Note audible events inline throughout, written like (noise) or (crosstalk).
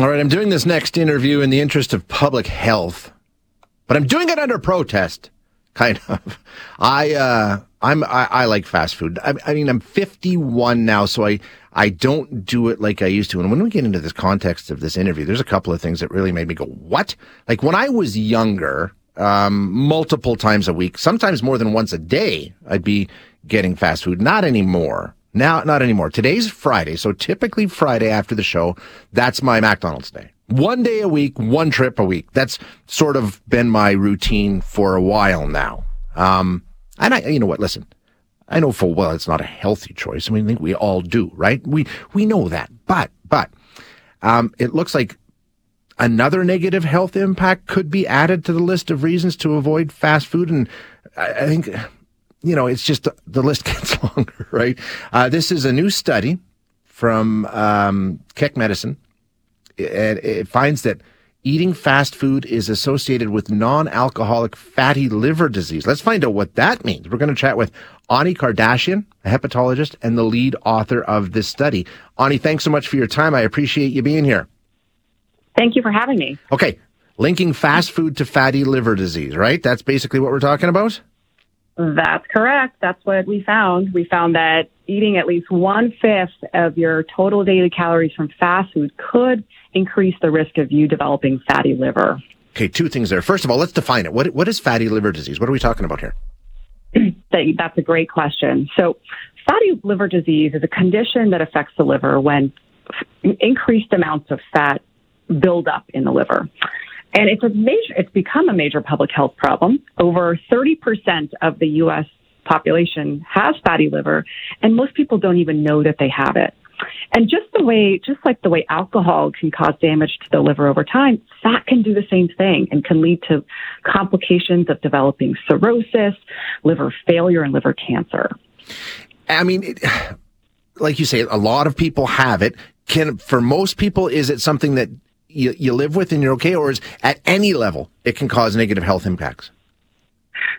All right, I'm doing this next interview in the interest of public health, but I'm doing it under protest, (laughs) kind of. I uh, I'm I, I like fast food. I, I mean, I'm 51 now, so I I don't do it like I used to. And when we get into this context of this interview, there's a couple of things that really made me go, "What?" Like when I was younger, um, multiple times a week, sometimes more than once a day, I'd be getting fast food. Not anymore. Now, not anymore. Today's Friday, so typically Friday after the show, that's my McDonald's day. One day a week, one trip a week. That's sort of been my routine for a while now. Um, and I, you know what? Listen, I know full well it's not a healthy choice. I mean, I think we all do, right? We we know that, but but um, it looks like another negative health impact could be added to the list of reasons to avoid fast food, and I, I think you know, it's just the list (laughs) gets longer, right? Uh, this is a new study from um, Keck Medicine. It, it finds that eating fast food is associated with non-alcoholic fatty liver disease. Let's find out what that means. We're going to chat with Ani Kardashian, a hepatologist and the lead author of this study. Ani, thanks so much for your time. I appreciate you being here. Thank you for having me. Okay, linking fast food to fatty liver disease, right? That's basically what we're talking about? That's correct. That's what we found. We found that eating at least one fifth of your total daily calories from fast food could increase the risk of you developing fatty liver. Okay, two things there. First of all, let's define it. What, what is fatty liver disease? What are we talking about here? (clears throat) That's a great question. So, fatty liver disease is a condition that affects the liver when increased amounts of fat build up in the liver. And it's a major, it's become a major public health problem. Over 30% of the U.S. population has fatty liver, and most people don't even know that they have it. And just the way, just like the way alcohol can cause damage to the liver over time, fat can do the same thing and can lead to complications of developing cirrhosis, liver failure, and liver cancer. I mean, it, like you say, a lot of people have it. Can, for most people, is it something that you, you live with and you're okay, or is at any level it can cause negative health impacts?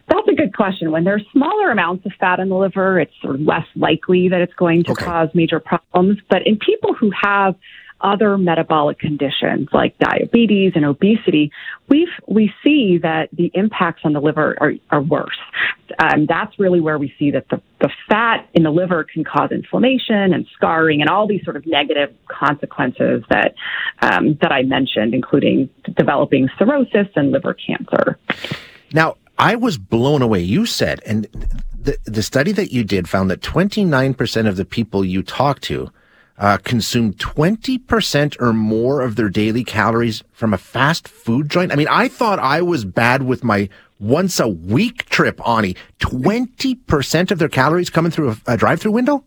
That's a good question. When there's smaller amounts of fat in the liver, it's sort of less likely that it's going to okay. cause major problems. But in people who have other metabolic conditions like diabetes and obesity, we we see that the impacts on the liver are, are worse. Um, that's really where we see that the, the fat in the liver can cause inflammation and scarring and all these sort of negative consequences that um, that I mentioned, including developing cirrhosis and liver cancer. Now, I was blown away. You said, and the the study that you did found that 29% of the people you talked to uh, consume 20% or more of their daily calories from a fast food joint. I mean, I thought I was bad with my once a week trip, Ani. 20% of their calories coming through a, a drive through window?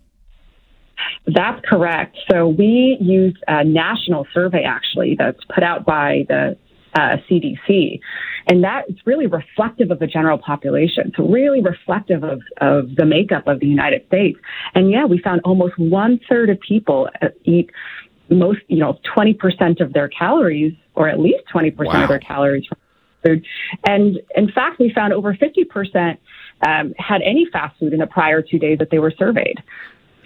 That's correct. So we used a national survey actually that's put out by the uh, CDC. And that is really reflective of the general population. So really reflective of, of the makeup of the United States. And yeah, we found almost one third of people uh, eat most, you know, 20% of their calories or at least 20% wow. of their calories from food. And in fact, we found over 50% um, had any fast food in the prior two days that they were surveyed.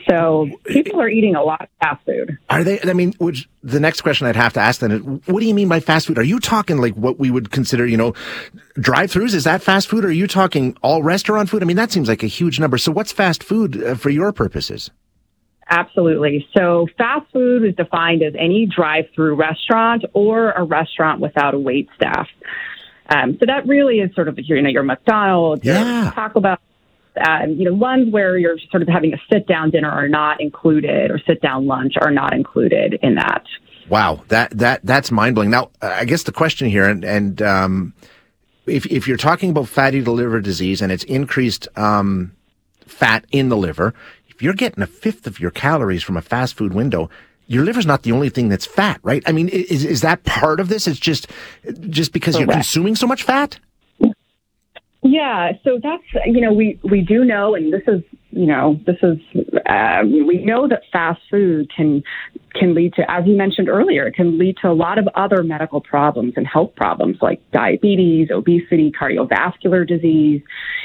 So people are eating a lot of fast food. Are they? I mean, which the next question I'd have to ask then is, what do you mean by fast food? Are you talking like what we would consider, you know, drive-throughs? Is that fast food? Or are you talking all restaurant food? I mean, that seems like a huge number. So what's fast food uh, for your purposes? Absolutely. So fast food is defined as any drive-through restaurant or a restaurant without a wait staff. Um, so that really is sort of you know your McDonald's, yeah. Taco Bell, um, you know, ones where you're sort of having a sit down dinner are not included, or sit down lunch are not included in that. Wow, that that that's mind blowing. Now, I guess the question here, and and um, if if you're talking about fatty liver disease and it's increased um, fat in the liver, if you're getting a fifth of your calories from a fast food window, your liver's not the only thing that's fat, right? I mean, is is that part of this? It's just just because Correct. you're consuming so much fat. Yeah, so that's you know we we do know, and this is you know this is uh, we know that fast food can can lead to, as you mentioned earlier, it can lead to a lot of other medical problems and health problems like diabetes, obesity, cardiovascular disease,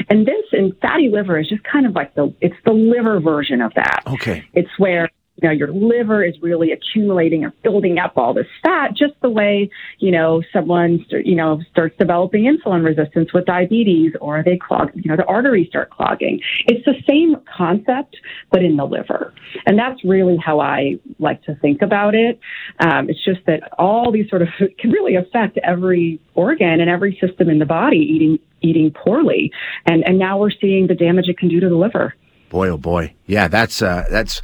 and this and fatty liver is just kind of like the it's the liver version of that. Okay, it's where you know, your liver is really accumulating or building up all this fat, just the way, you know, someone, you know, starts developing insulin resistance with diabetes or they clog, you know, the arteries start clogging. It's the same concept, but in the liver. And that's really how I like to think about it. Um, it's just that all these sort of (laughs) can really affect every organ and every system in the body eating, eating poorly. And, and now we're seeing the damage it can do to the liver. Boy, oh boy. Yeah, that's, uh, that's,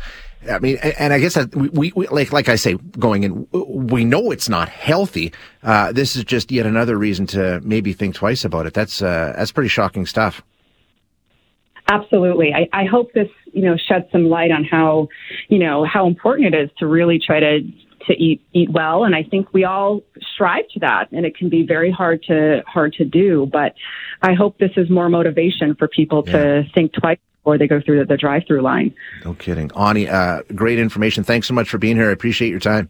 I mean, and I guess that we, we, like, like I say, going in, we know it's not healthy. Uh, this is just yet another reason to maybe think twice about it. That's, uh, that's pretty shocking stuff. Absolutely. I, I hope this, you know, sheds some light on how, you know, how important it is to really try to to eat eat well and I think we all strive to that and it can be very hard to hard to do but I hope this is more motivation for people yeah. to think twice or they go through the, the drive-through line. No kidding. Ani, uh, great information. Thanks so much for being here. I appreciate your time.